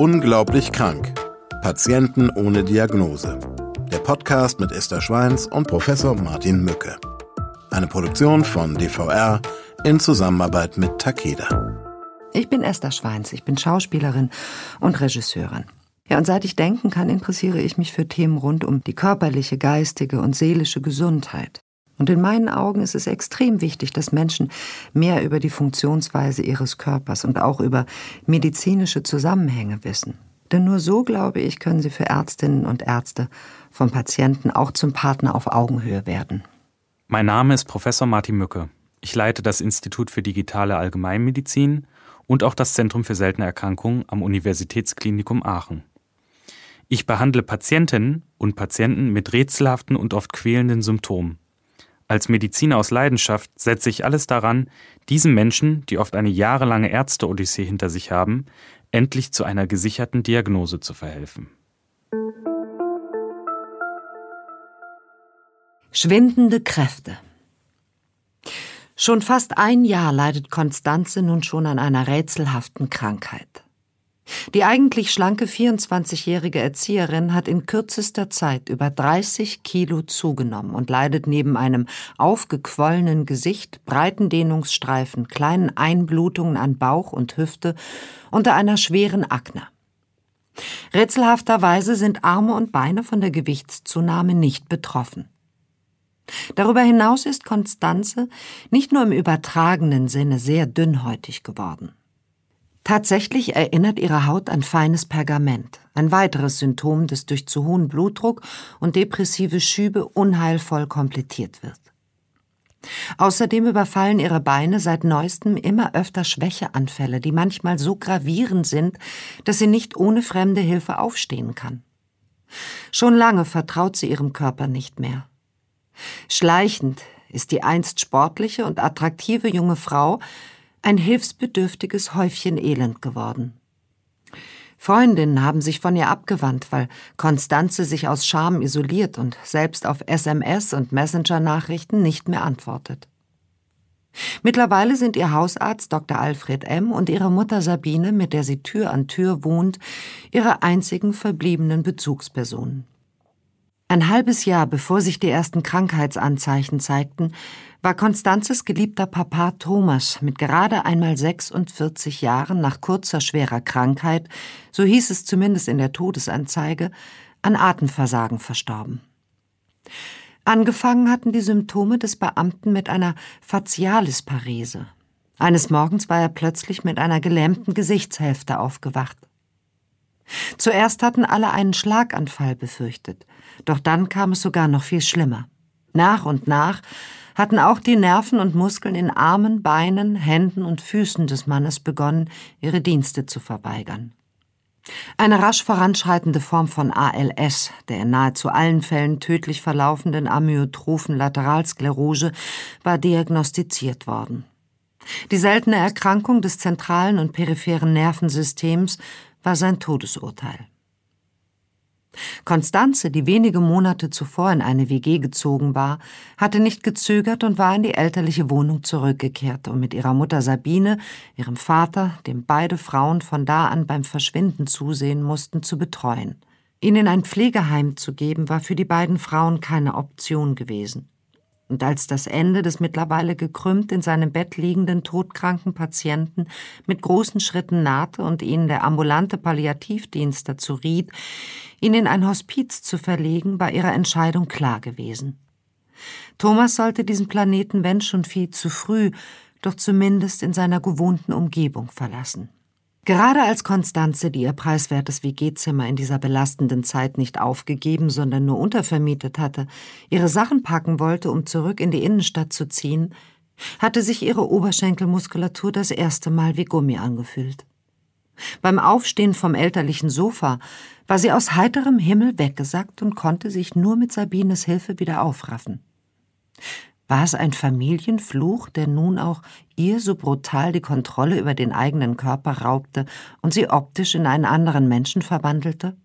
Unglaublich krank. Patienten ohne Diagnose. Der Podcast mit Esther Schweins und Professor Martin Mücke. Eine Produktion von DVR in Zusammenarbeit mit Takeda. Ich bin Esther Schweins, ich bin Schauspielerin und Regisseurin. Ja, und seit ich denken kann, interessiere ich mich für Themen rund um die körperliche, geistige und seelische Gesundheit. Und in meinen Augen ist es extrem wichtig, dass Menschen mehr über die Funktionsweise ihres Körpers und auch über medizinische Zusammenhänge wissen. Denn nur so, glaube ich, können sie für Ärztinnen und Ärzte vom Patienten auch zum Partner auf Augenhöhe werden. Mein Name ist Professor Martin Mücke. Ich leite das Institut für digitale Allgemeinmedizin und auch das Zentrum für seltene Erkrankungen am Universitätsklinikum Aachen. Ich behandle Patientinnen und Patienten mit rätselhaften und oft quälenden Symptomen. Als Mediziner aus Leidenschaft setze ich alles daran, diesen Menschen, die oft eine jahrelange Ärzte-Odyssee hinter sich haben, endlich zu einer gesicherten Diagnose zu verhelfen. Schwindende Kräfte. Schon fast ein Jahr leidet Konstanze nun schon an einer rätselhaften Krankheit. Die eigentlich schlanke 24-jährige Erzieherin hat in kürzester Zeit über 30 Kilo zugenommen und leidet neben einem aufgequollenen Gesicht, breiten Dehnungsstreifen, kleinen Einblutungen an Bauch und Hüfte unter einer schweren Akne. Rätselhafterweise sind Arme und Beine von der Gewichtszunahme nicht betroffen. Darüber hinaus ist Konstanze nicht nur im übertragenen Sinne sehr dünnhäutig geworden. Tatsächlich erinnert ihre Haut an feines Pergament, ein weiteres Symptom, das durch zu hohen Blutdruck und depressive Schübe unheilvoll komplettiert wird. Außerdem überfallen ihre Beine seit neuestem immer öfter Schwächeanfälle, die manchmal so gravierend sind, dass sie nicht ohne fremde Hilfe aufstehen kann. Schon lange vertraut sie ihrem Körper nicht mehr. Schleichend ist die einst sportliche und attraktive junge Frau ein hilfsbedürftiges Häufchen Elend geworden. Freundinnen haben sich von ihr abgewandt, weil Konstanze sich aus Scham isoliert und selbst auf SMS und Messenger-Nachrichten nicht mehr antwortet. Mittlerweile sind ihr Hausarzt Dr. Alfred M. und ihre Mutter Sabine, mit der sie Tür an Tür wohnt, ihre einzigen verbliebenen Bezugspersonen. Ein halbes Jahr bevor sich die ersten Krankheitsanzeichen zeigten, war Konstanzes geliebter Papa Thomas mit gerade einmal 46 Jahren nach kurzer schwerer Krankheit, so hieß es zumindest in der Todesanzeige, an Atemversagen verstorben. Angefangen hatten die Symptome des Beamten mit einer Facialisparese. Eines Morgens war er plötzlich mit einer gelähmten Gesichtshälfte aufgewacht. Zuerst hatten alle einen Schlaganfall befürchtet, doch dann kam es sogar noch viel schlimmer. Nach und nach hatten auch die Nerven und Muskeln in Armen, Beinen, Händen und Füßen des Mannes begonnen, ihre Dienste zu verweigern. Eine rasch voranschreitende Form von ALS, der in nahezu allen Fällen tödlich verlaufenden amyotrophen Lateralsklerose, war diagnostiziert worden. Die seltene Erkrankung des zentralen und peripheren Nervensystems war sein Todesurteil. Konstanze, die wenige Monate zuvor in eine WG gezogen war, hatte nicht gezögert und war in die elterliche Wohnung zurückgekehrt, um mit ihrer Mutter Sabine, ihrem Vater, dem beide Frauen von da an beim Verschwinden zusehen mussten, zu betreuen. Ihn in ein Pflegeheim zu geben, war für die beiden Frauen keine Option gewesen. Und als das Ende des mittlerweile gekrümmt in seinem Bett liegenden todkranken Patienten mit großen Schritten nahte und ihnen der ambulante Palliativdienst dazu riet, ihn in ein Hospiz zu verlegen, war ihre Entscheidung klar gewesen. Thomas sollte diesen Planeten, wenn schon viel zu früh, doch zumindest in seiner gewohnten Umgebung verlassen. Gerade als Konstanze, die ihr preiswertes WG-Zimmer in dieser belastenden Zeit nicht aufgegeben, sondern nur untervermietet hatte, ihre Sachen packen wollte, um zurück in die Innenstadt zu ziehen, hatte sich ihre Oberschenkelmuskulatur das erste Mal wie Gummi angefühlt. Beim Aufstehen vom elterlichen Sofa war sie aus heiterem Himmel weggesackt und konnte sich nur mit Sabines Hilfe wieder aufraffen. War es ein Familienfluch, der nun auch ihr so brutal die Kontrolle über den eigenen Körper raubte und sie optisch in einen anderen Menschen verwandelte?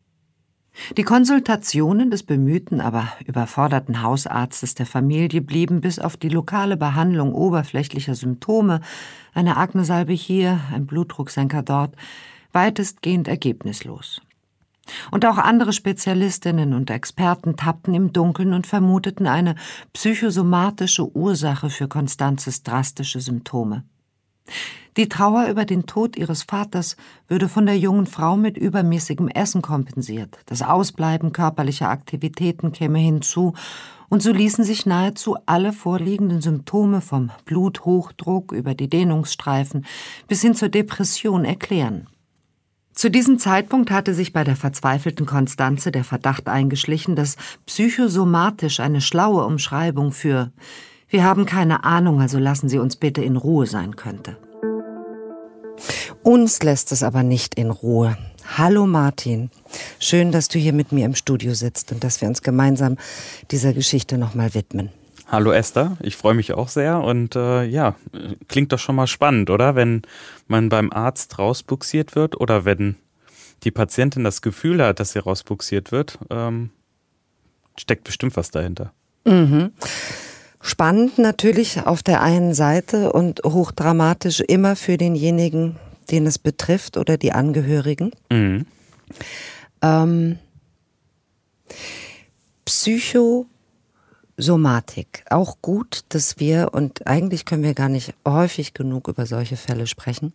Die Konsultationen des bemühten, aber überforderten Hausarztes der Familie blieben bis auf die lokale Behandlung oberflächlicher Symptome, eine Aknesalbe hier, ein Blutdrucksenker dort, weitestgehend ergebnislos. Und auch andere Spezialistinnen und Experten tappten im Dunkeln und vermuteten eine psychosomatische Ursache für Konstanzes drastische Symptome. Die Trauer über den Tod ihres Vaters würde von der jungen Frau mit übermäßigem Essen kompensiert. Das Ausbleiben körperlicher Aktivitäten käme hinzu, und so ließen sich nahezu alle vorliegenden Symptome vom Bluthochdruck über die Dehnungsstreifen bis hin zur Depression erklären. Zu diesem Zeitpunkt hatte sich bei der verzweifelten Konstanze der Verdacht eingeschlichen, dass psychosomatisch eine schlaue Umschreibung für wir haben keine Ahnung, also lassen Sie uns bitte in Ruhe sein könnte. Uns lässt es aber nicht in Ruhe. Hallo Martin, schön, dass du hier mit mir im Studio sitzt und dass wir uns gemeinsam dieser Geschichte nochmal widmen. Hallo Esther, ich freue mich auch sehr und äh, ja, klingt doch schon mal spannend, oder? Wenn man beim Arzt rausbuxiert wird oder wenn die Patientin das Gefühl hat, dass sie rausbuxiert wird, ähm, steckt bestimmt was dahinter. Mhm. Spannend natürlich auf der einen Seite und hochdramatisch immer für denjenigen, den es betrifft oder die Angehörigen. Mhm. Ähm, Psycho Somatik. Auch gut, dass wir, und eigentlich können wir gar nicht häufig genug über solche Fälle sprechen,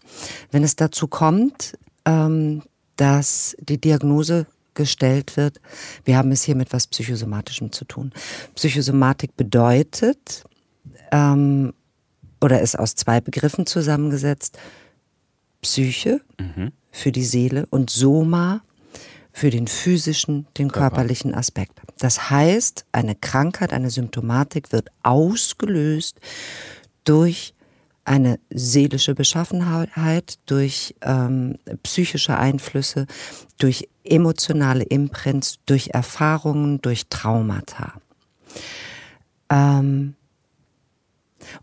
wenn es dazu kommt, ähm, dass die Diagnose gestellt wird, wir haben es hier mit was Psychosomatischem zu tun. Psychosomatik bedeutet, ähm, oder ist aus zwei Begriffen zusammengesetzt, Psyche mhm. für die Seele und Soma für den physischen, den körperlichen Aspekt. Das heißt, eine Krankheit, eine Symptomatik wird ausgelöst durch eine seelische Beschaffenheit, durch ähm, psychische Einflüsse, durch emotionale Imprints, durch Erfahrungen, durch Traumata. Ähm,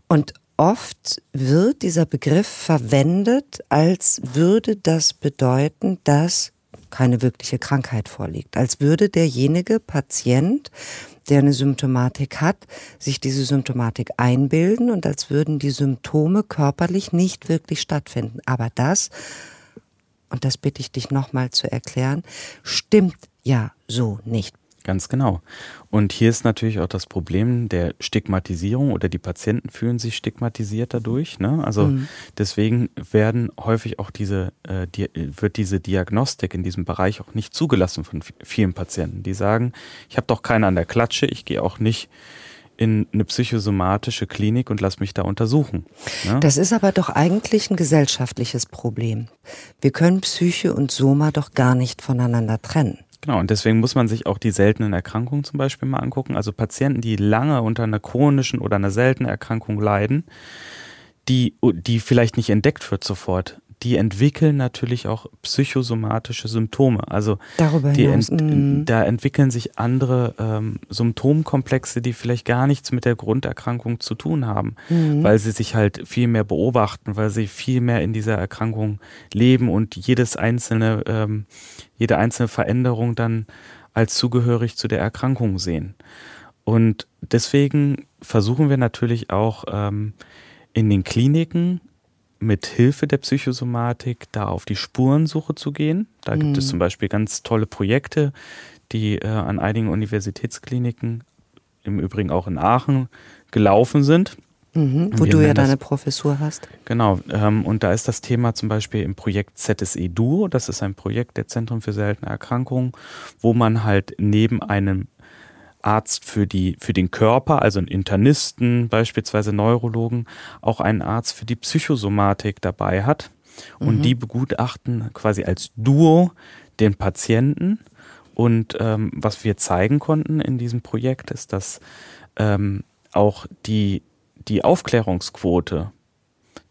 und oft wird dieser Begriff verwendet, als würde das bedeuten, dass keine wirkliche Krankheit vorliegt. Als würde derjenige Patient, der eine Symptomatik hat, sich diese Symptomatik einbilden und als würden die Symptome körperlich nicht wirklich stattfinden. Aber das, und das bitte ich dich nochmal zu erklären, stimmt ja so nicht. Ganz genau. Und hier ist natürlich auch das Problem der Stigmatisierung oder die Patienten fühlen sich stigmatisiert dadurch. Ne? Also mhm. deswegen werden häufig auch diese, äh, die, wird diese Diagnostik in diesem Bereich auch nicht zugelassen von vielen Patienten. Die sagen, ich habe doch keine an der Klatsche, ich gehe auch nicht in eine psychosomatische Klinik und lass mich da untersuchen. Ne? Das ist aber doch eigentlich ein gesellschaftliches Problem. Wir können Psyche und Soma doch gar nicht voneinander trennen. Genau, und deswegen muss man sich auch die seltenen Erkrankungen zum Beispiel mal angucken. Also Patienten, die lange unter einer chronischen oder einer seltenen Erkrankung leiden, die, die vielleicht nicht entdeckt wird sofort, die entwickeln natürlich auch psychosomatische Symptome. Also Darüber die ent mhm. da entwickeln sich andere ähm, Symptomkomplexe, die vielleicht gar nichts mit der Grunderkrankung zu tun haben, mhm. weil sie sich halt viel mehr beobachten, weil sie viel mehr in dieser Erkrankung leben und jedes einzelne, ähm, jede einzelne Veränderung dann als zugehörig zu der Erkrankung sehen. Und deswegen versuchen wir natürlich auch ähm, in den Kliniken mit Hilfe der Psychosomatik da auf die Spurensuche zu gehen. Da mhm. gibt es mhm. zum Beispiel ganz tolle Projekte, die äh, an einigen Universitätskliniken, im Übrigen auch in Aachen, gelaufen sind. Mhm, wo du ja deine das, Professur hast. Genau, ähm, und da ist das Thema zum Beispiel im Projekt ZSE Duo, das ist ein Projekt der Zentrum für seltene Erkrankungen, wo man halt neben einem Arzt für, die, für den Körper, also einen Internisten, beispielsweise Neurologen, auch einen Arzt für die Psychosomatik dabei hat. Und mhm. die begutachten quasi als Duo den Patienten. Und ähm, was wir zeigen konnten in diesem Projekt ist, dass ähm, auch die, die Aufklärungsquote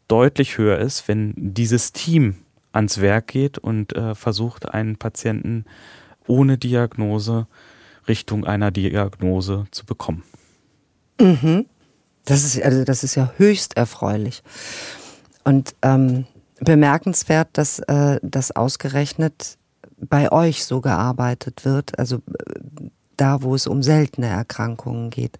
deutlich höher ist, wenn dieses Team ans Werk geht und äh, versucht, einen Patienten ohne Diagnose Richtung einer Diagnose zu bekommen. Mhm. Das ist, also das ist ja höchst erfreulich. Und ähm, bemerkenswert, dass äh, das ausgerechnet bei euch so gearbeitet wird. Also da, wo es um seltene Erkrankungen geht,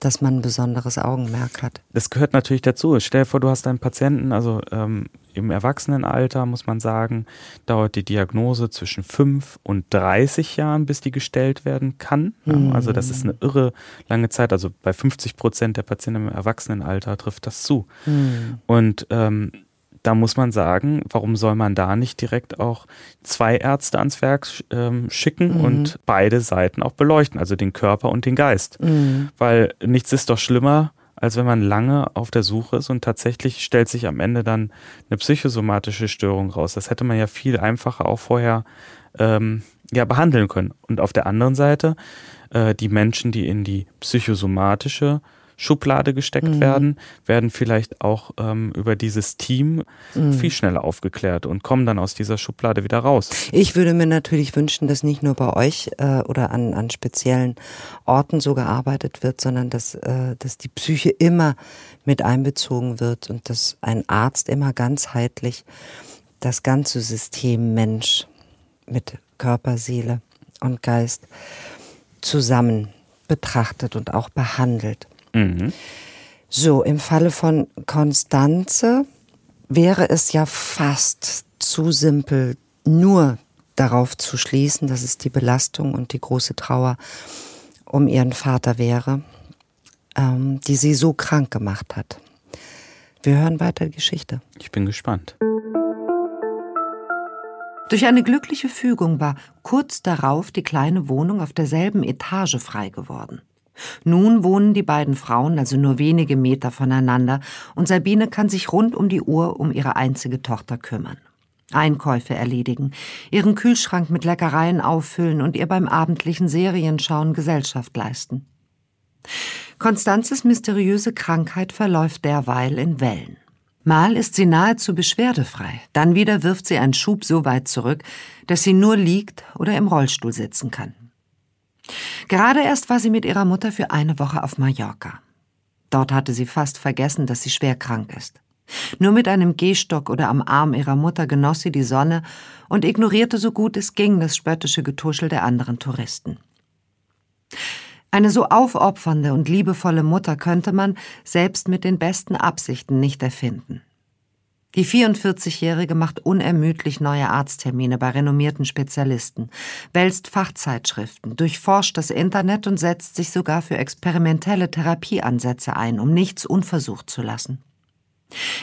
dass man ein besonderes Augenmerk hat. Das gehört natürlich dazu. Stell dir vor, du hast einen Patienten, also ähm, im Erwachsenenalter muss man sagen, dauert die Diagnose zwischen 5 und 30 Jahren, bis die gestellt werden kann. Mhm. Also das ist eine irre lange Zeit. Also bei 50 Prozent der Patienten im Erwachsenenalter trifft das zu. Mhm. Und ähm, da muss man sagen, warum soll man da nicht direkt auch zwei Ärzte ans Werk ähm, schicken mhm. und beide Seiten auch beleuchten, also den Körper und den Geist. Mhm. Weil nichts ist doch schlimmer, als wenn man lange auf der Suche ist und tatsächlich stellt sich am Ende dann eine psychosomatische Störung raus. Das hätte man ja viel einfacher auch vorher ähm, ja, behandeln können. Und auf der anderen Seite äh, die Menschen, die in die psychosomatische Schublade gesteckt mhm. werden, werden vielleicht auch ähm, über dieses Team mhm. viel schneller aufgeklärt und kommen dann aus dieser Schublade wieder raus. Ich würde mir natürlich wünschen, dass nicht nur bei euch äh, oder an, an speziellen Orten so gearbeitet wird, sondern dass, äh, dass die Psyche immer mit einbezogen wird und dass ein Arzt immer ganzheitlich das ganze System Mensch mit Körper, Seele und Geist zusammen betrachtet und auch behandelt. Mhm. So, im Falle von Konstanze wäre es ja fast zu simpel, nur darauf zu schließen, dass es die Belastung und die große Trauer um ihren Vater wäre, ähm, die sie so krank gemacht hat. Wir hören weiter die Geschichte. Ich bin gespannt. Durch eine glückliche Fügung war kurz darauf die kleine Wohnung auf derselben Etage frei geworden. Nun wohnen die beiden Frauen also nur wenige Meter voneinander und Sabine kann sich rund um die Uhr um ihre einzige Tochter kümmern. Einkäufe erledigen, ihren Kühlschrank mit Leckereien auffüllen und ihr beim abendlichen Serienschauen Gesellschaft leisten. Konstanzes mysteriöse Krankheit verläuft derweil in Wellen. Mal ist sie nahezu beschwerdefrei, dann wieder wirft sie einen Schub so weit zurück, dass sie nur liegt oder im Rollstuhl sitzen kann. Gerade erst war sie mit ihrer Mutter für eine Woche auf Mallorca. Dort hatte sie fast vergessen, dass sie schwer krank ist. Nur mit einem Gehstock oder am Arm ihrer Mutter genoss sie die Sonne und ignorierte so gut es ging das spöttische Getuschel der anderen Touristen. Eine so aufopfernde und liebevolle Mutter könnte man, selbst mit den besten Absichten, nicht erfinden. Die 44-Jährige macht unermüdlich neue Arzttermine bei renommierten Spezialisten, wälzt Fachzeitschriften, durchforscht das Internet und setzt sich sogar für experimentelle Therapieansätze ein, um nichts unversucht zu lassen.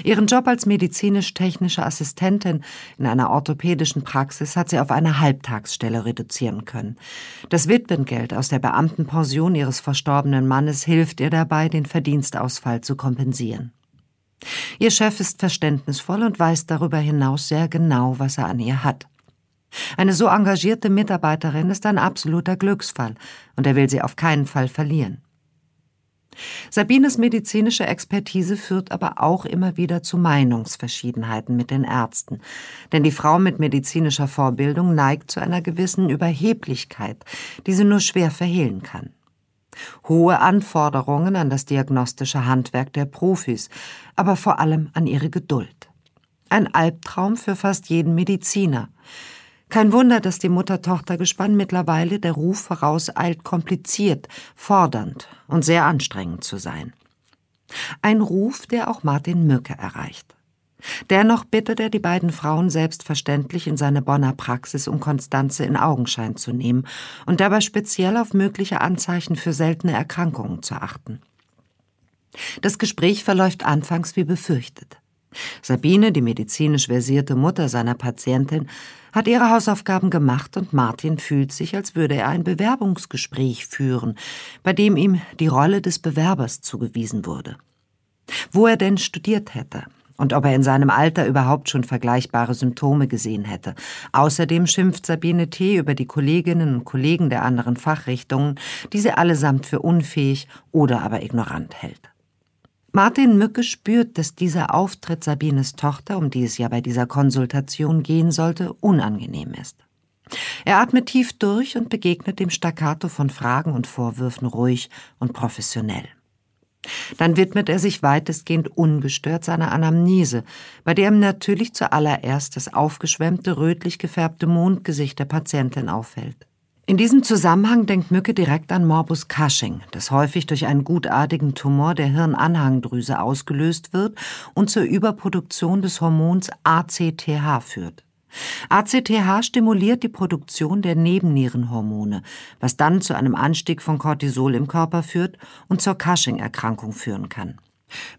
Ihren Job als medizinisch-technische Assistentin in einer orthopädischen Praxis hat sie auf eine Halbtagsstelle reduzieren können. Das Witwengeld aus der Beamtenpension ihres verstorbenen Mannes hilft ihr dabei, den Verdienstausfall zu kompensieren. Ihr Chef ist verständnisvoll und weiß darüber hinaus sehr genau, was er an ihr hat. Eine so engagierte Mitarbeiterin ist ein absoluter Glücksfall, und er will sie auf keinen Fall verlieren. Sabines medizinische Expertise führt aber auch immer wieder zu Meinungsverschiedenheiten mit den Ärzten, denn die Frau mit medizinischer Vorbildung neigt zu einer gewissen Überheblichkeit, die sie nur schwer verhehlen kann. Hohe Anforderungen an das diagnostische Handwerk der Profis, aber vor allem an ihre Geduld. Ein Albtraum für fast jeden Mediziner. Kein Wunder, dass die Mutter-Tochter-Gespann mittlerweile der Ruf vorauseilt, kompliziert, fordernd und sehr anstrengend zu sein. Ein Ruf, der auch Martin Mücke erreicht. Dennoch bittet er die beiden Frauen selbstverständlich in seine Bonner Praxis, um Konstanze in Augenschein zu nehmen und dabei speziell auf mögliche Anzeichen für seltene Erkrankungen zu achten. Das Gespräch verläuft anfangs wie befürchtet. Sabine, die medizinisch versierte Mutter seiner Patientin, hat ihre Hausaufgaben gemacht und Martin fühlt sich, als würde er ein Bewerbungsgespräch führen, bei dem ihm die Rolle des Bewerbers zugewiesen wurde. Wo er denn studiert hätte, und ob er in seinem Alter überhaupt schon vergleichbare Symptome gesehen hätte. Außerdem schimpft Sabine T. über die Kolleginnen und Kollegen der anderen Fachrichtungen, die sie allesamt für unfähig oder aber ignorant hält. Martin Mücke spürt, dass dieser Auftritt Sabines Tochter, um die es ja bei dieser Konsultation gehen sollte, unangenehm ist. Er atmet tief durch und begegnet dem Staccato von Fragen und Vorwürfen ruhig und professionell. Dann widmet er sich weitestgehend ungestört seiner Anamnese, bei der ihm natürlich zuallererst das aufgeschwemmte, rötlich gefärbte Mondgesicht der Patientin auffällt. In diesem Zusammenhang denkt Mücke direkt an Morbus Cushing, das häufig durch einen gutartigen Tumor der Hirnanhangdrüse ausgelöst wird und zur Überproduktion des Hormons ACTH führt. ACTH stimuliert die Produktion der Nebennierenhormone, was dann zu einem Anstieg von Cortisol im Körper führt und zur Cushing-Erkrankung führen kann.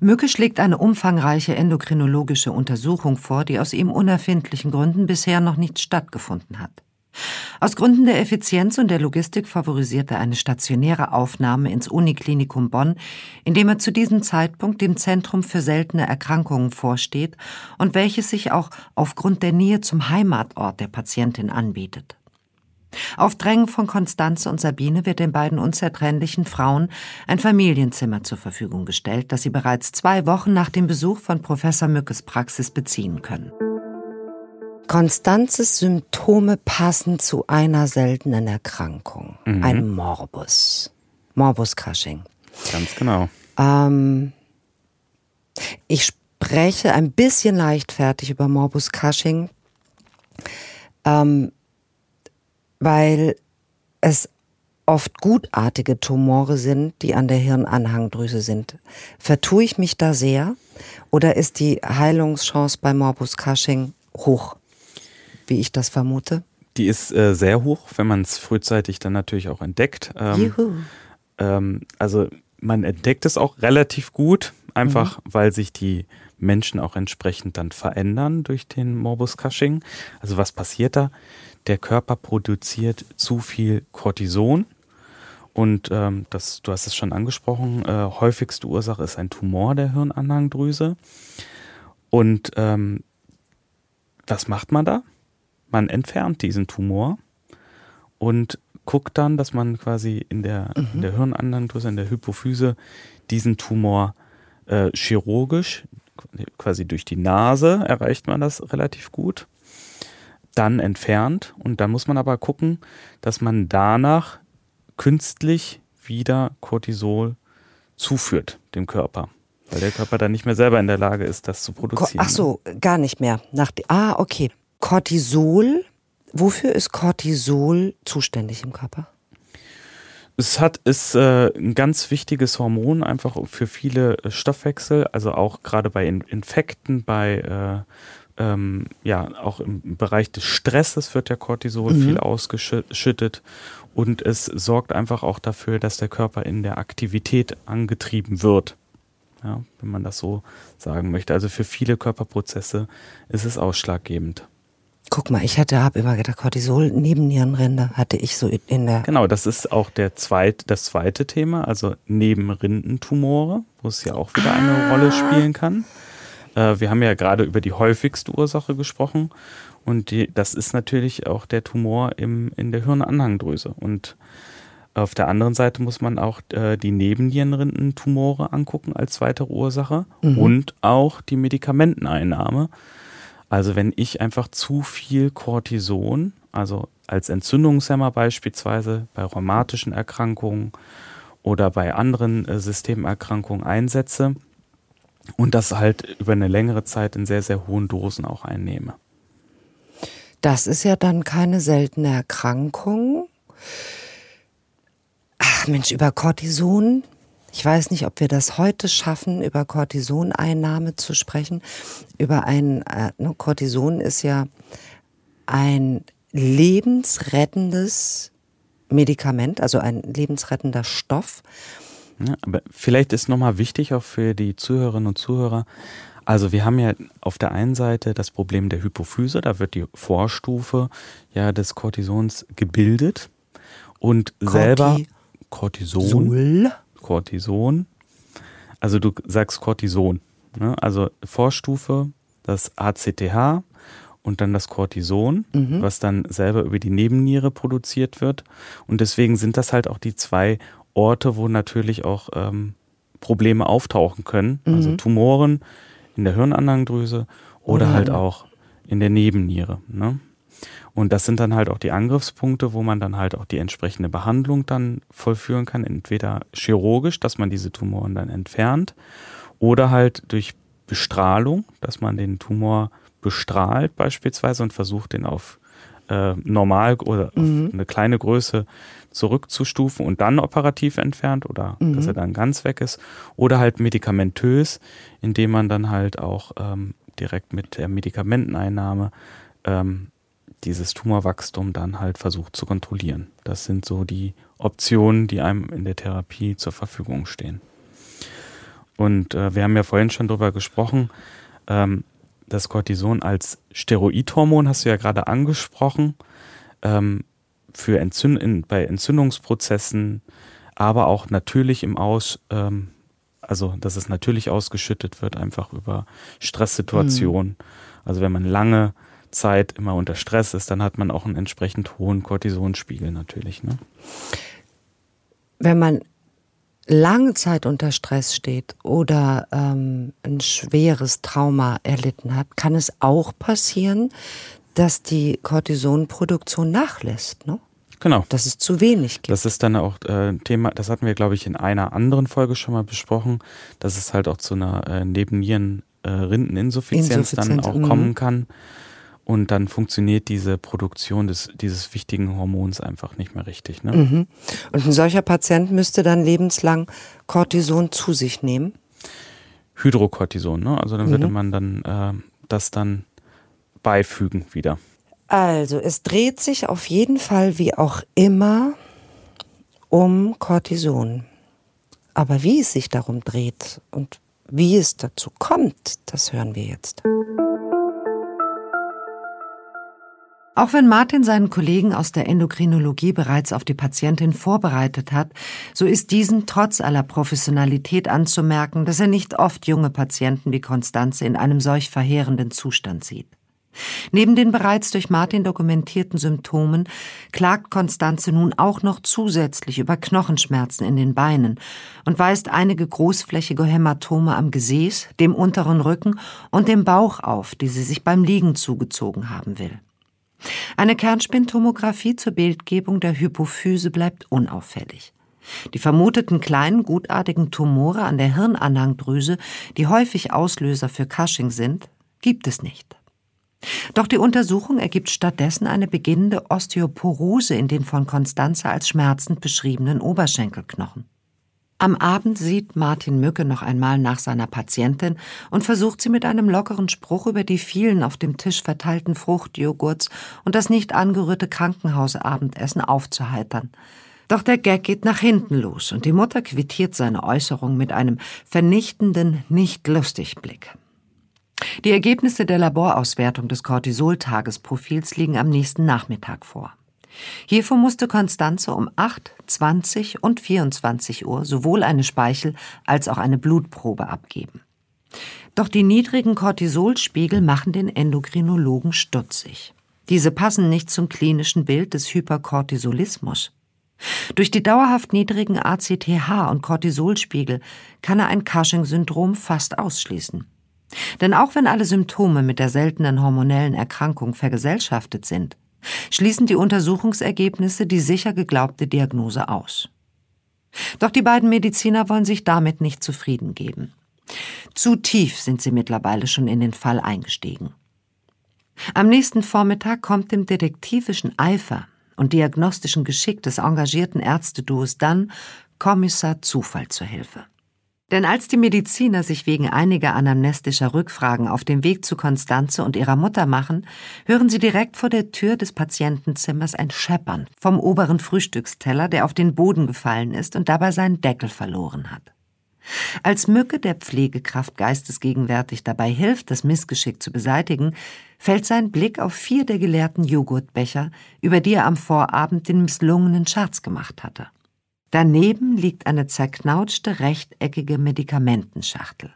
Mücke schlägt eine umfangreiche endokrinologische Untersuchung vor, die aus ihm unerfindlichen Gründen bisher noch nicht stattgefunden hat. Aus Gründen der Effizienz und der Logistik favorisierte er eine stationäre Aufnahme ins Uniklinikum Bonn, in dem er zu diesem Zeitpunkt dem Zentrum für seltene Erkrankungen vorsteht und welches sich auch aufgrund der Nähe zum Heimatort der Patientin anbietet. Auf Drängen von Konstanze und Sabine wird den beiden unzertrennlichen Frauen ein Familienzimmer zur Verfügung gestellt, das sie bereits zwei Wochen nach dem Besuch von Professor Mückes Praxis beziehen können. Konstanzes Symptome passen zu einer seltenen Erkrankung, mhm. ein Morbus. Morbus Cushing. Ganz genau. Ähm, ich spreche ein bisschen leichtfertig über Morbus Cushing, ähm, weil es oft gutartige Tumore sind, die an der Hirnanhangdrüse sind. Vertue ich mich da sehr oder ist die Heilungschance bei Morbus Cushing hoch, wie ich das vermute? Die ist äh, sehr hoch, wenn man es frühzeitig dann natürlich auch entdeckt. Ähm, Juhu. Ähm, also man entdeckt es auch relativ gut, einfach mhm. weil sich die Menschen auch entsprechend dann verändern durch den Morbus Cushing. Also was passiert da? der Körper produziert zu viel Cortison. Und ähm, das, du hast es schon angesprochen, äh, häufigste Ursache ist ein Tumor der Hirnanhangdrüse. Und ähm, was macht man da? Man entfernt diesen Tumor und guckt dann, dass man quasi in der, mhm. in der Hirnanhangdrüse, in der Hypophyse diesen Tumor äh, chirurgisch, quasi durch die Nase erreicht man das relativ gut, dann entfernt und dann muss man aber gucken, dass man danach künstlich wieder Cortisol zuführt dem Körper, weil der Körper dann nicht mehr selber in der Lage ist, das zu produzieren. Ach so, gar nicht mehr. Nach, ah, okay. Cortisol, wofür ist Cortisol zuständig im Körper? Es hat ist äh, ein ganz wichtiges Hormon einfach für viele Stoffwechsel, also auch gerade bei Infekten, bei äh, ähm, ja, auch im Bereich des Stresses wird der Cortisol mhm. viel ausgeschüttet und es sorgt einfach auch dafür, dass der Körper in der Aktivität angetrieben wird. Ja, wenn man das so sagen möchte. Also für viele Körperprozesse ist es ausschlaggebend. Guck mal, ich hatte, habe immer gedacht, Cortisol neben Nierenrinde hatte ich so in der. Genau, das ist auch der zweit, das zweite Thema, also Nebenrindentumore, wo es ja auch wieder ah. eine Rolle spielen kann. Äh, wir haben ja gerade über die häufigste Ursache gesprochen und die, das ist natürlich auch der Tumor im, in der Hirnanhangdrüse. Und auf der anderen Seite muss man auch äh, die Nebennierenrindentumore angucken als weitere Ursache mhm. und auch die Medikamenteneinnahme. Also wenn ich einfach zu viel Cortison, also als Entzündungshemmer beispielsweise bei rheumatischen Erkrankungen oder bei anderen äh, Systemerkrankungen einsetze, und das halt über eine längere Zeit in sehr, sehr hohen Dosen auch einnehme. Das ist ja dann keine seltene Erkrankung. Ach Mensch, über Cortison. Ich weiß nicht, ob wir das heute schaffen, über Cortisoneinnahme zu sprechen. Über ein äh, ne, Cortison ist ja ein lebensrettendes Medikament, also ein lebensrettender Stoff. Ja, aber vielleicht ist nochmal wichtig auch für die Zuhörerinnen und Zuhörer, also wir haben ja auf der einen Seite das Problem der Hypophyse, da wird die Vorstufe ja des Cortisons gebildet und Corti selber Cortison, Sul. Cortison, also du sagst Cortison, ne? also Vorstufe das ACTH und dann das Cortison, mhm. was dann selber über die Nebenniere produziert wird und deswegen sind das halt auch die zwei Orte, wo natürlich auch ähm, Probleme auftauchen können. Also mhm. Also Tumoren in der Hirnanhangdrüse oder mhm. halt auch in der Nebenniere. Ne? Und das sind dann halt auch die Angriffspunkte, wo man dann halt auch die entsprechende Behandlung dann vollführen kann. Entweder chirurgisch, dass man diese Tumoren dann entfernt, oder halt durch Bestrahlung, dass man den Tumor bestrahlt beispielsweise und versucht, den auf äh, normal oder mhm. eine kleine Größe zurückzustufen und dann operativ entfernt oder mhm. dass er dann ganz weg ist. Oder halt medikamentös, indem man dann halt auch ähm, direkt mit der Medikamenteneinnahme ähm, dieses Tumorwachstum dann halt versucht zu kontrollieren. Das sind so die Optionen, die einem in der Therapie zur Verfügung stehen. Und äh, wir haben ja vorhin schon darüber gesprochen, ähm, das Cortison als Steroidhormon hast du ja gerade angesprochen, ähm, für Entzünd in, bei Entzündungsprozessen, aber auch natürlich im Aus, ähm, also dass es natürlich ausgeschüttet wird, einfach über Stresssituationen. Mhm. Also wenn man lange Zeit immer unter Stress ist, dann hat man auch einen entsprechend hohen Cortisonspiegel natürlich. Ne? Wenn man lange Zeit unter Stress steht oder ähm, ein schweres Trauma erlitten hat, kann es auch passieren, dass die Cortisonproduktion nachlässt, ne? Genau. Dass es zu wenig gibt. Das ist dann auch äh, Thema, das hatten wir, glaube ich, in einer anderen Folge schon mal besprochen, dass es halt auch zu einer äh, Nebenniereninsuffizienz äh, dann auch mhm. kommen kann. Und dann funktioniert diese Produktion des, dieses wichtigen Hormons einfach nicht mehr richtig. Ne? Mhm. Und ein solcher Patient müsste dann lebenslang Cortison zu sich nehmen? Hydrocortison, ne? Also dann mhm. würde man dann äh, das dann beifügen wieder. Also, es dreht sich auf jeden Fall wie auch immer um Cortison. Aber wie es sich darum dreht und wie es dazu kommt, das hören wir jetzt. Auch wenn Martin seinen Kollegen aus der Endokrinologie bereits auf die Patientin vorbereitet hat, so ist diesem trotz aller Professionalität anzumerken, dass er nicht oft junge Patienten wie Konstanze in einem solch verheerenden Zustand sieht. Neben den bereits durch Martin dokumentierten Symptomen klagt Konstanze nun auch noch zusätzlich über Knochenschmerzen in den Beinen und weist einige großflächige Hämatome am Gesäß, dem unteren Rücken und dem Bauch auf, die sie sich beim Liegen zugezogen haben will. Eine Kernspintomographie zur Bildgebung der Hypophyse bleibt unauffällig. Die vermuteten kleinen, gutartigen Tumore an der Hirnanhangdrüse, die häufig Auslöser für Cushing sind, gibt es nicht. Doch die Untersuchung ergibt stattdessen eine beginnende Osteoporose in den von Konstanze als schmerzend beschriebenen Oberschenkelknochen. Am Abend sieht Martin Mücke noch einmal nach seiner Patientin und versucht sie mit einem lockeren Spruch über die vielen auf dem Tisch verteilten Fruchtjoghurts und das nicht angerührte Krankenhausabendessen aufzuheitern. Doch der Gag geht nach hinten los und die Mutter quittiert seine Äußerung mit einem vernichtenden, nicht lustig Blick. Die Ergebnisse der Laborauswertung des Cortisol-Tagesprofils liegen am nächsten Nachmittag vor. Hierfür musste Konstanze um 8, 20 und 24 Uhr sowohl eine Speichel- als auch eine Blutprobe abgeben. Doch die niedrigen Cortisolspiegel machen den Endokrinologen stutzig. Diese passen nicht zum klinischen Bild des Hypercortisolismus. Durch die dauerhaft niedrigen ACTH und Cortisolspiegel kann er ein Cushing-Syndrom fast ausschließen. Denn auch wenn alle Symptome mit der seltenen hormonellen Erkrankung vergesellschaftet sind, schließen die Untersuchungsergebnisse die sicher geglaubte Diagnose aus. Doch die beiden Mediziner wollen sich damit nicht zufrieden geben. Zu tief sind sie mittlerweile schon in den Fall eingestiegen. Am nächsten Vormittag kommt dem detektivischen Eifer und diagnostischen Geschick des engagierten Ärzteduos dann Kommissar Zufall zur Hilfe. Denn als die Mediziner sich wegen einiger anamnestischer Rückfragen auf den Weg zu Konstanze und ihrer Mutter machen, hören sie direkt vor der Tür des Patientenzimmers ein Scheppern vom oberen Frühstücksteller, der auf den Boden gefallen ist und dabei seinen Deckel verloren hat. Als Mücke der Pflegekraft geistesgegenwärtig dabei hilft, das Missgeschick zu beseitigen, fällt sein Blick auf vier der geleerten Joghurtbecher, über die er am Vorabend den misslungenen Scherz gemacht hatte. Daneben liegt eine zerknautschte rechteckige Medikamentenschachtel.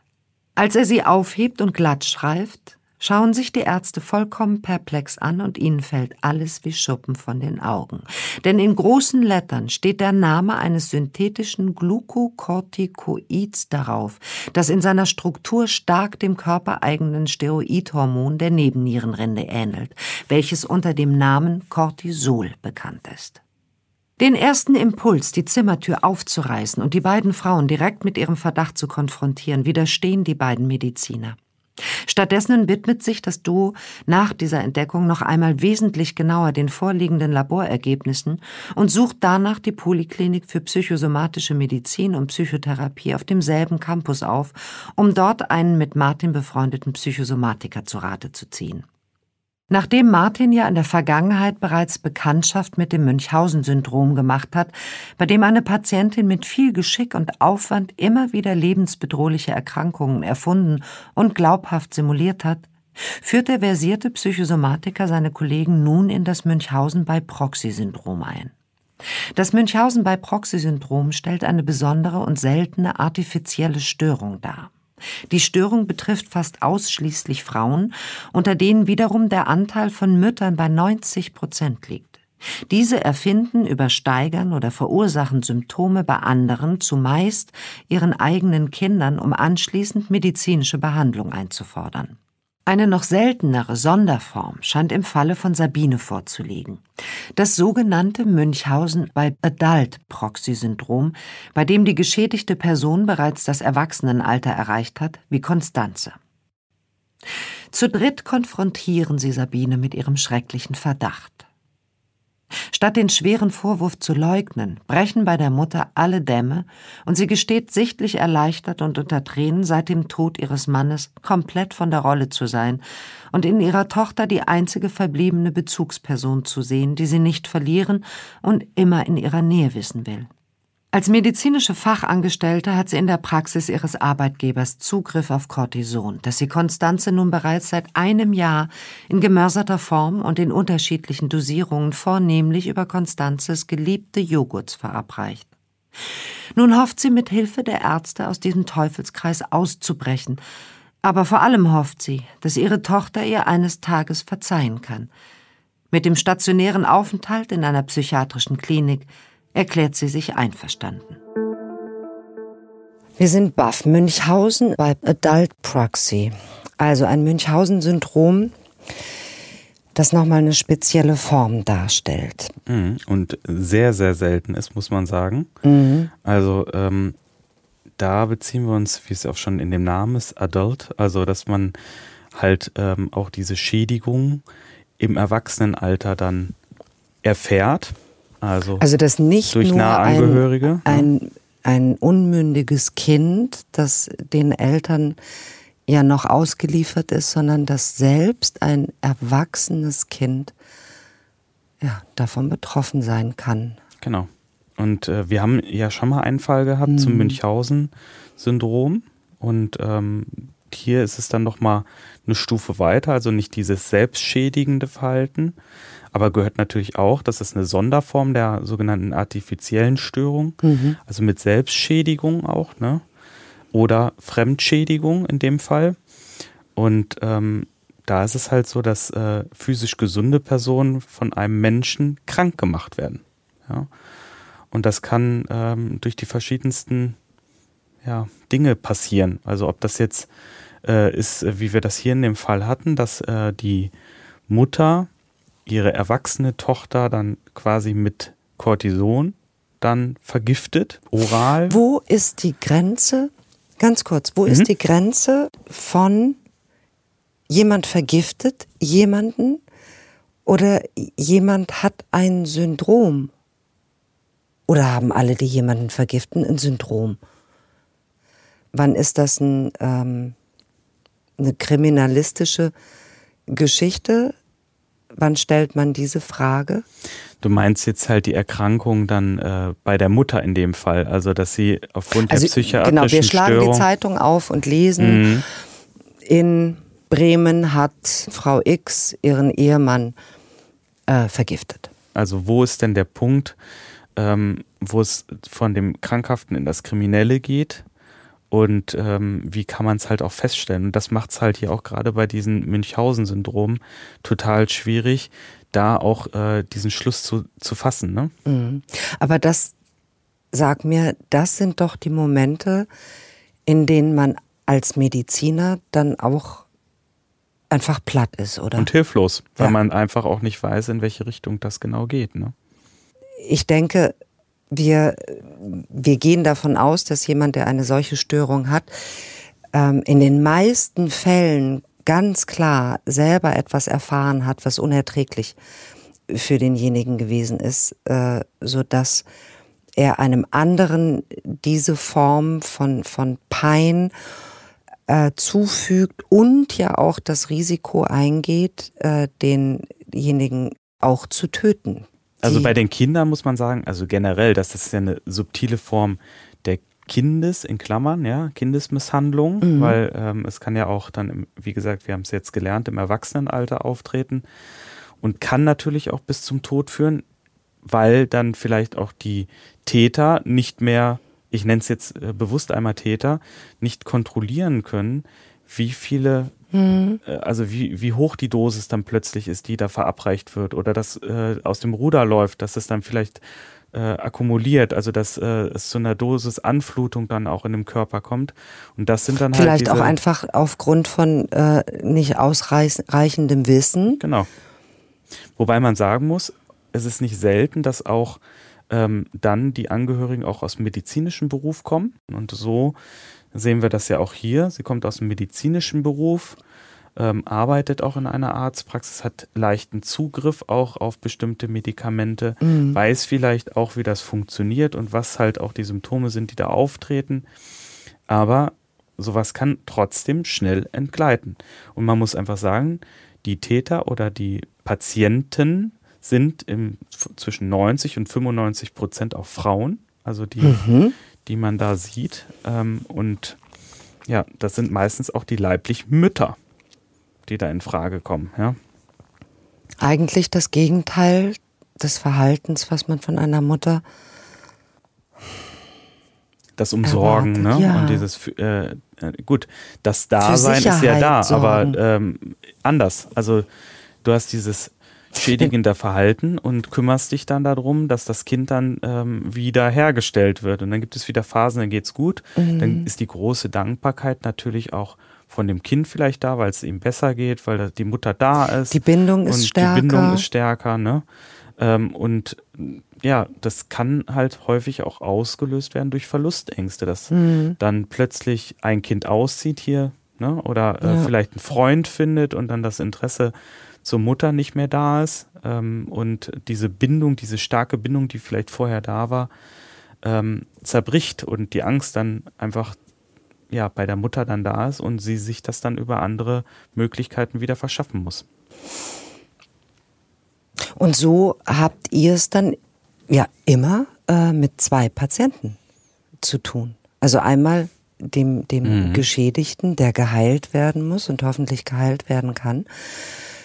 Als er sie aufhebt und glatt schreift, schauen sich die Ärzte vollkommen perplex an und ihnen fällt alles wie Schuppen von den Augen. Denn in großen Lettern steht der Name eines synthetischen Glucocorticoids darauf, das in seiner Struktur stark dem körpereigenen Steroidhormon der Nebennierenrinde ähnelt, welches unter dem Namen Cortisol bekannt ist. Den ersten Impuls, die Zimmertür aufzureißen und die beiden Frauen direkt mit ihrem Verdacht zu konfrontieren, widerstehen die beiden Mediziner. Stattdessen widmet sich das Duo nach dieser Entdeckung noch einmal wesentlich genauer den vorliegenden Laborergebnissen und sucht danach die Poliklinik für psychosomatische Medizin und Psychotherapie auf demselben Campus auf, um dort einen mit Martin befreundeten Psychosomatiker zu Rate zu ziehen. Nachdem Martin ja in der Vergangenheit bereits Bekanntschaft mit dem Münchhausen-Syndrom gemacht hat, bei dem eine Patientin mit viel Geschick und Aufwand immer wieder lebensbedrohliche Erkrankungen erfunden und glaubhaft simuliert hat, führt der versierte Psychosomatiker seine Kollegen nun in das Münchhausen bei Proxy-Syndrom ein. Das Münchhausen bei Proxy-Syndrom stellt eine besondere und seltene artifizielle Störung dar. Die Störung betrifft fast ausschließlich Frauen, unter denen wiederum der Anteil von Müttern bei 90 Prozent liegt. Diese erfinden, übersteigern oder verursachen Symptome bei anderen, zumeist ihren eigenen Kindern, um anschließend medizinische Behandlung einzufordern. Eine noch seltenere Sonderform scheint im Falle von Sabine vorzuliegen. Das sogenannte Münchhausen bei Adult Proxy Syndrom, bei dem die geschädigte Person bereits das Erwachsenenalter erreicht hat, wie Konstanze. Zu dritt konfrontieren sie Sabine mit ihrem schrecklichen Verdacht. Statt den schweren Vorwurf zu leugnen, brechen bei der Mutter alle Dämme und sie gesteht sichtlich erleichtert und unter Tränen seit dem Tod ihres Mannes komplett von der Rolle zu sein und in ihrer Tochter die einzige verbliebene Bezugsperson zu sehen, die sie nicht verlieren und immer in ihrer Nähe wissen will. Als medizinische Fachangestellte hat sie in der Praxis ihres Arbeitgebers Zugriff auf Cortison, das sie Konstanze nun bereits seit einem Jahr in gemörserter Form und in unterschiedlichen Dosierungen vornehmlich über Konstanzes geliebte Joghurts verabreicht. Nun hofft sie mit Hilfe der Ärzte aus diesem Teufelskreis auszubrechen, aber vor allem hofft sie, dass ihre Tochter ihr eines Tages verzeihen kann. Mit dem stationären Aufenthalt in einer psychiatrischen Klinik erklärt sie sich einverstanden. Wir sind baff. Münchhausen bei Adult Proxy. Also ein Münchhausen-Syndrom, das nochmal eine spezielle Form darstellt. Mhm. Und sehr, sehr selten ist, muss man sagen. Mhm. Also ähm, da beziehen wir uns, wie es auch schon in dem Namen ist, Adult. Also dass man halt ähm, auch diese Schädigung im Erwachsenenalter dann erfährt. Also, also das nicht durch nur Ein, ein, ein unmündiges Kind, das den Eltern ja noch ausgeliefert ist, sondern dass selbst ein erwachsenes Kind ja, davon betroffen sein kann. Genau. Und äh, wir haben ja schon mal einen Fall gehabt mhm. zum Münchhausen-Syndrom. Und ähm, hier ist es dann noch mal eine Stufe weiter, also nicht dieses selbstschädigende Verhalten, aber gehört natürlich auch, das ist eine Sonderform der sogenannten artifiziellen Störung, mhm. also mit Selbstschädigung auch, ne? Oder Fremdschädigung in dem Fall. Und ähm, da ist es halt so, dass äh, physisch gesunde Personen von einem Menschen krank gemacht werden. Ja? Und das kann ähm, durch die verschiedensten ja, Dinge passieren. Also ob das jetzt äh, ist, wie wir das hier in dem Fall hatten, dass äh, die Mutter ihre erwachsene Tochter dann quasi mit Cortison dann vergiftet, oral. Wo ist die Grenze? Ganz kurz, wo mhm. ist die Grenze von jemand vergiftet jemanden oder jemand hat ein Syndrom? Oder haben alle, die jemanden vergiften, ein Syndrom? Wann ist das ein, ähm, eine kriminalistische Geschichte? Wann stellt man diese Frage? Du meinst jetzt halt die Erkrankung dann äh, bei der Mutter in dem Fall, also dass sie aufgrund also, der psychiatrischen Genau, wir schlagen Störung die Zeitung auf und lesen, mhm. in Bremen hat Frau X ihren Ehemann äh, vergiftet. Also wo ist denn der Punkt, ähm, wo es von dem Krankhaften in das Kriminelle geht? Und ähm, wie kann man es halt auch feststellen? Und das macht es halt hier auch gerade bei diesem Münchhausen-Syndrom total schwierig, da auch äh, diesen Schluss zu, zu fassen. Ne? Mhm. Aber das, sag mir, das sind doch die Momente, in denen man als Mediziner dann auch einfach platt ist, oder? Und hilflos, weil ja. man einfach auch nicht weiß, in welche Richtung das genau geht. Ne? Ich denke, wir, wir gehen davon aus, dass jemand, der eine solche Störung hat, ähm, in den meisten Fällen ganz klar selber etwas erfahren hat, was unerträglich für denjenigen gewesen ist, äh, so dass er einem anderen diese Form von, von Pein äh, zufügt und ja auch das Risiko eingeht, äh, denjenigen auch zu töten. Also bei den Kindern muss man sagen, also generell, das ist ja eine subtile Form der Kindes in Klammern, ja, Kindesmisshandlung, mhm. weil ähm, es kann ja auch dann, im, wie gesagt, wir haben es jetzt gelernt, im Erwachsenenalter auftreten und kann natürlich auch bis zum Tod führen, weil dann vielleicht auch die Täter nicht mehr, ich nenne es jetzt äh, bewusst einmal Täter, nicht kontrollieren können, wie viele mhm. äh, also wie, wie hoch die Dosis dann plötzlich ist, die da verabreicht wird oder das äh, aus dem Ruder läuft, dass es dann vielleicht äh, akkumuliert, also dass äh, es zu einer Dosis Anflutung dann auch in dem Körper kommt. Und das sind dann halt vielleicht halt auch einfach aufgrund von äh, nicht ausreichendem Wissen. Genau. Wobei man sagen muss, es ist nicht selten, dass auch ähm, dann die Angehörigen auch aus dem medizinischen Beruf kommen. Und so sehen wir das ja auch hier. Sie kommt aus dem medizinischen Beruf, ähm, arbeitet auch in einer Arztpraxis, hat leichten Zugriff auch auf bestimmte Medikamente, mhm. weiß vielleicht auch, wie das funktioniert und was halt auch die Symptome sind, die da auftreten. Aber sowas kann trotzdem schnell entgleiten. Und man muss einfach sagen, die Täter oder die Patienten sind im, zwischen 90 und 95 Prozent auch Frauen, also die, mhm. die man da sieht. Ähm, und ja, das sind meistens auch die leiblichen Mütter, die da in Frage kommen. Ja. Eigentlich das Gegenteil des Verhaltens, was man von einer Mutter das Umsorgen, ne? Ja. Und dieses äh, äh gut, das Dasein ist ja da, sorgen. aber ähm, anders. Also du hast dieses schädigender Verhalten und kümmerst dich dann darum, dass das Kind dann ähm, wieder hergestellt wird. Und dann gibt es wieder Phasen, dann geht's gut. Mhm. Dann ist die große Dankbarkeit natürlich auch von dem Kind vielleicht da, weil es ihm besser geht, weil die Mutter da ist. Die Bindung ist stärker. Die Bindung ist stärker, ne? Ähm, und ja, das kann halt häufig auch ausgelöst werden durch Verlustängste, dass mhm. dann plötzlich ein Kind auszieht hier, ne? Oder äh, ja. vielleicht einen Freund findet und dann das Interesse zur Mutter nicht mehr da ist ähm, und diese Bindung, diese starke Bindung, die vielleicht vorher da war, ähm, zerbricht und die Angst dann einfach ja bei der Mutter dann da ist und sie sich das dann über andere Möglichkeiten wieder verschaffen muss. Und so habt ihr es dann ja immer äh, mit zwei Patienten zu tun. Also einmal dem, dem mhm. Geschädigten, der geheilt werden muss und hoffentlich geheilt werden kann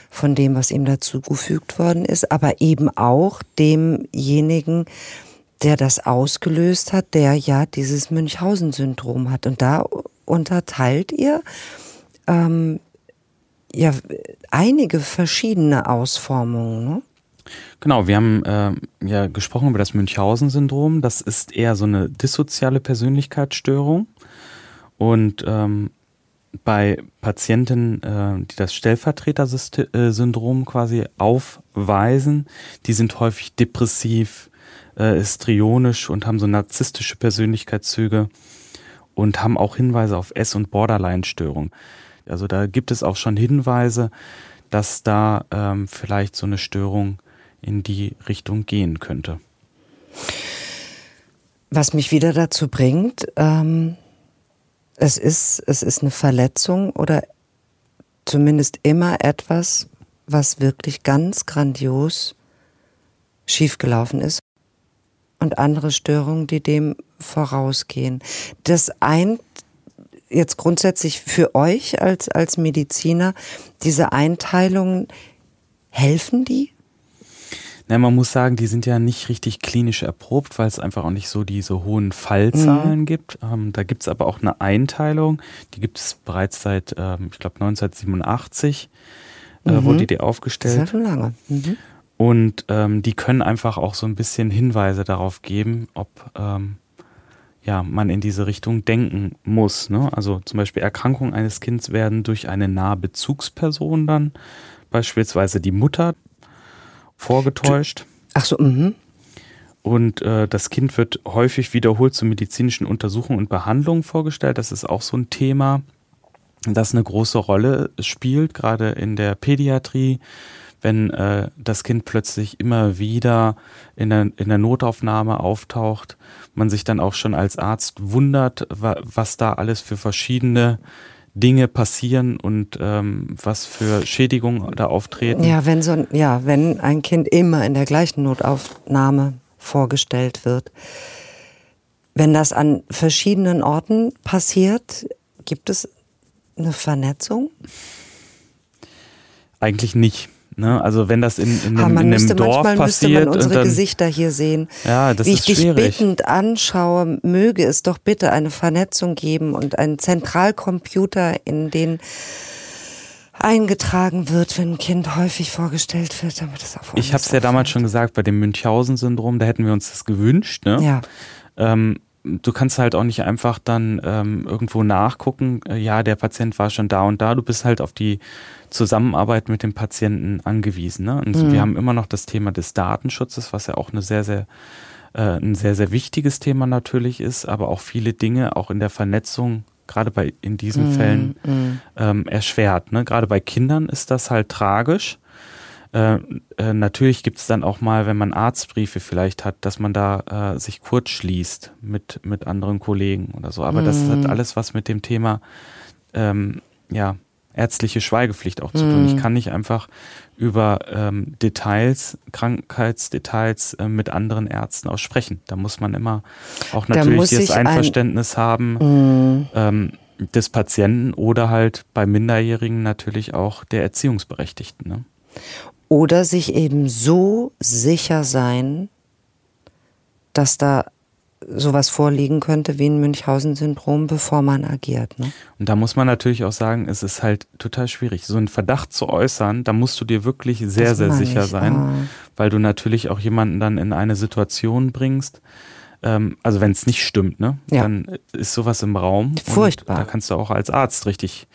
von dem, was ihm dazu gefügt worden ist, aber eben auch demjenigen, der das ausgelöst hat, der ja dieses Münchhausen-Syndrom hat. Und da unterteilt ihr ähm, ja einige verschiedene Ausformungen. Ne? Genau, wir haben äh, ja gesprochen über das Münchhausen-Syndrom. Das ist eher so eine dissoziale Persönlichkeitsstörung. Und ähm, bei Patienten, äh, die das Stellvertreter-Syndrom quasi aufweisen, die sind häufig depressiv, äh, histrionisch und haben so narzisstische Persönlichkeitszüge und haben auch Hinweise auf Ess- und Borderline-Störung. Also da gibt es auch schon Hinweise, dass da ähm, vielleicht so eine Störung in die Richtung gehen könnte. Was mich wieder dazu bringt, ähm, es ist, es ist eine Verletzung oder zumindest immer etwas, was wirklich ganz grandios schiefgelaufen ist und andere Störungen, die dem vorausgehen. Das eint jetzt grundsätzlich für euch als, als Mediziner, diese Einteilungen, helfen die? Na, man muss sagen, die sind ja nicht richtig klinisch erprobt, weil es einfach auch nicht so diese hohen Fallzahlen mhm. gibt. Ähm, da gibt es aber auch eine Einteilung, die gibt es bereits seit, ähm, ich glaube, 1987 äh, mhm. wurde die aufgestellt. Schon lange. Mhm. Und ähm, die können einfach auch so ein bisschen Hinweise darauf geben, ob ähm, ja, man in diese Richtung denken muss. Ne? Also zum Beispiel Erkrankungen eines Kindes werden durch eine nahe Bezugsperson dann, beispielsweise die Mutter, vorgetäuscht. Ach so, mhm. und äh, das Kind wird häufig wiederholt zu medizinischen Untersuchungen und Behandlungen vorgestellt. Das ist auch so ein Thema, das eine große Rolle spielt, gerade in der Pädiatrie wenn äh, das Kind plötzlich immer wieder in der, in der Notaufnahme auftaucht, man sich dann auch schon als Arzt wundert, wa was da alles für verschiedene Dinge passieren und ähm, was für Schädigungen da auftreten. Ja, wenn so ja, wenn ein Kind immer in der gleichen Notaufnahme vorgestellt wird. Wenn das an verschiedenen Orten passiert, gibt es eine Vernetzung? Eigentlich nicht. Ne? Also wenn das in, in, einem, man in einem müsste, Dorf manchmal passiert. müsste man unsere dann, Gesichter hier sehen. Ja, das Wie ist ich dich schwierig. bittend anschaue, möge es doch bitte eine Vernetzung geben und einen Zentralcomputer, in den eingetragen wird, wenn ein Kind häufig vorgestellt wird, damit es auch Ich habe es ja damals schon gesagt, bei dem Münchhausen-Syndrom, da hätten wir uns das gewünscht. Ne? Ja. Ähm, du kannst halt auch nicht einfach dann ähm, irgendwo nachgucken, äh, ja, der Patient war schon da und da. Du bist halt auf die Zusammenarbeit mit dem Patienten angewiesen. Ne? Und Mhm. wir haben immer noch das Thema des Datenschutzes, was ja auch eine sehr, sehr äh, ein sehr, sehr wichtiges Thema natürlich ist, aber auch viele Dinge auch in der Vernetzung, gerade bei in diesen Mhm, Fällen, mhm. ähm, erschwert. Ne? Gerade bei Kindern ist das halt tragisch. Äh, äh, natürlich gibt es dann auch mal, wenn man Arztbriefe vielleicht hat, dass man da äh, sich kurz schließt mit, mit anderen Kollegen oder so. Aber das hat alles was mit dem Thema ähm, ja, ärztliche Schweigepflicht auch zu tun. Ich kann nicht einfach über ähm, Details, Krankheitsdetails äh, mit anderen Ärzten auch sprechen. Da muss man immer auch natürlich das sich ein- Einverständnis haben Mhm. ähm, des Patienten oder halt bei Minderjährigen natürlich auch der Erziehungsberechtigten. Ne? Oder sich eben so sicher sein, dass da sowas vorliegen könnte wie ein Münchhausen-Syndrom, bevor man agiert. Ne? Und da muss man natürlich auch sagen, es ist halt total schwierig, so einen Verdacht zu äußern. Da musst du dir wirklich sehr, Das sehr sicher ich, sein, ah. weil du natürlich auch jemanden dann in eine Situation bringst. Ähm, also wenn es nicht stimmt, ne, Ja. dann ist sowas im Raum. Furchtbar. Und da kannst du auch als Arzt richtig,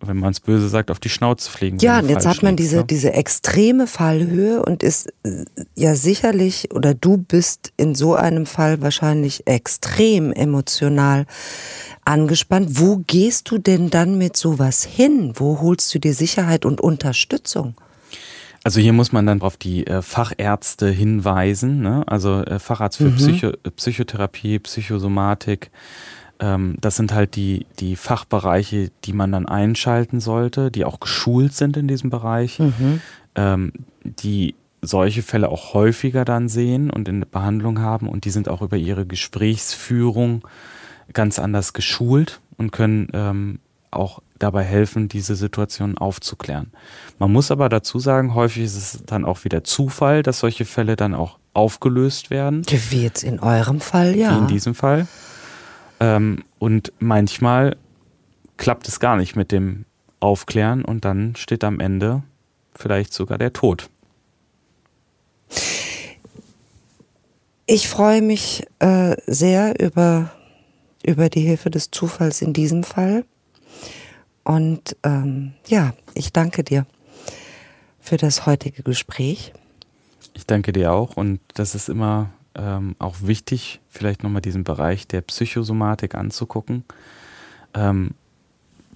wenn man es böse sagt, auf die Schnauze fliegen. Ja, und jetzt hat man diese, ne? diese extreme Fallhöhe und ist äh, ja sicherlich, oder du bist in so einem Fall wahrscheinlich extrem emotional angespannt. Wo gehst du denn dann mit sowas hin? Wo holst du dir Sicherheit und Unterstützung? Also hier muss man dann auf die äh, Fachärzte hinweisen, ne? also äh, Facharzt für Psycho Psychotherapie, Psychosomatik. Ähm, das sind halt die, die Fachbereiche, die man dann einschalten sollte, die auch geschult sind in diesem Bereich, ähm, die solche Fälle auch häufiger dann sehen und in Behandlung haben und die sind auch über ihre Gesprächsführung ganz anders geschult und können ähm, auch dabei helfen, diese Situation aufzuklären. Man muss aber dazu sagen, häufig ist es dann auch wieder Zufall, dass solche Fälle dann auch aufgelöst werden, Wie jetzt in eurem Fall, ja. wie in diesem Fall. Ähm, und manchmal klappt es gar nicht mit dem Aufklären und dann steht am Ende vielleicht sogar der Tod. Ich freue mich äh, sehr über, über die Hilfe des Zufalls in diesem Fall. Und ähm, ja, ich danke dir für das heutige Gespräch. Ich danke dir auch und das ist immer ähm, auch wichtig, vielleicht nochmal diesen Bereich der Psychosomatik anzugucken. Ähm,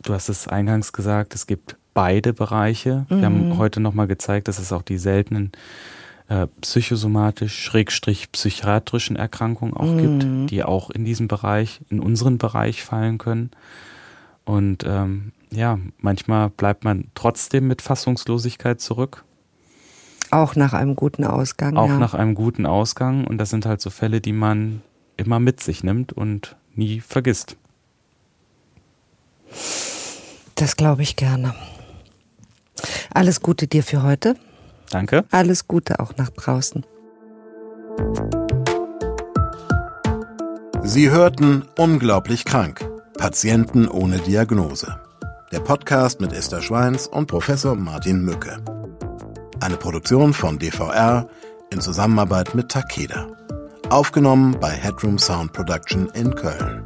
du hast es eingangs gesagt, es gibt beide Bereiche. Wir haben heute nochmal gezeigt, dass es auch die seltenen äh, psychosomatisch-psychiatrischen Erkrankungen auch gibt, die auch in diesem Bereich, in unseren Bereich fallen können. Und ähm, ja, manchmal bleibt man trotzdem mit Fassungslosigkeit zurück, Auch nach einem guten Ausgang. auch ja. nach einem guten Ausgang. Und das sind halt so Fälle, die man immer mit sich nimmt und nie vergisst. Das glaube ich gerne. Alles Gute dir für heute. Danke. Alles Gute auch nach draußen. Sie hörten Unglaublich krank. Patienten ohne Diagnose. Der Podcast mit Esther Schweins und Professor Martin Mücke. Eine Produktion von DVR in Zusammenarbeit mit Takeda. Aufgenommen bei Headroom Sound Production in Köln.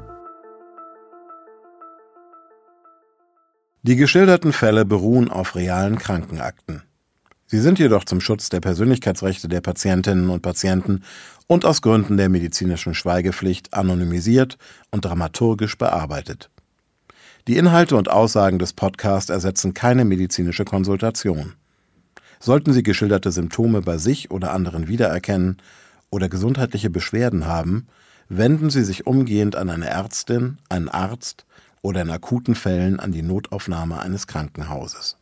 Die geschilderten Fälle beruhen auf realen Krankenakten. Sie sind jedoch zum Schutz der Persönlichkeitsrechte der Patientinnen und Patienten und aus Gründen der medizinischen Schweigepflicht anonymisiert und dramaturgisch bearbeitet. Die Inhalte und Aussagen des Podcasts ersetzen keine medizinische Konsultation. Sollten Sie geschilderte Symptome bei sich oder anderen wiedererkennen oder gesundheitliche Beschwerden haben, wenden Sie sich umgehend an eine Ärztin, einen Arzt oder in akuten Fällen an die Notaufnahme eines Krankenhauses.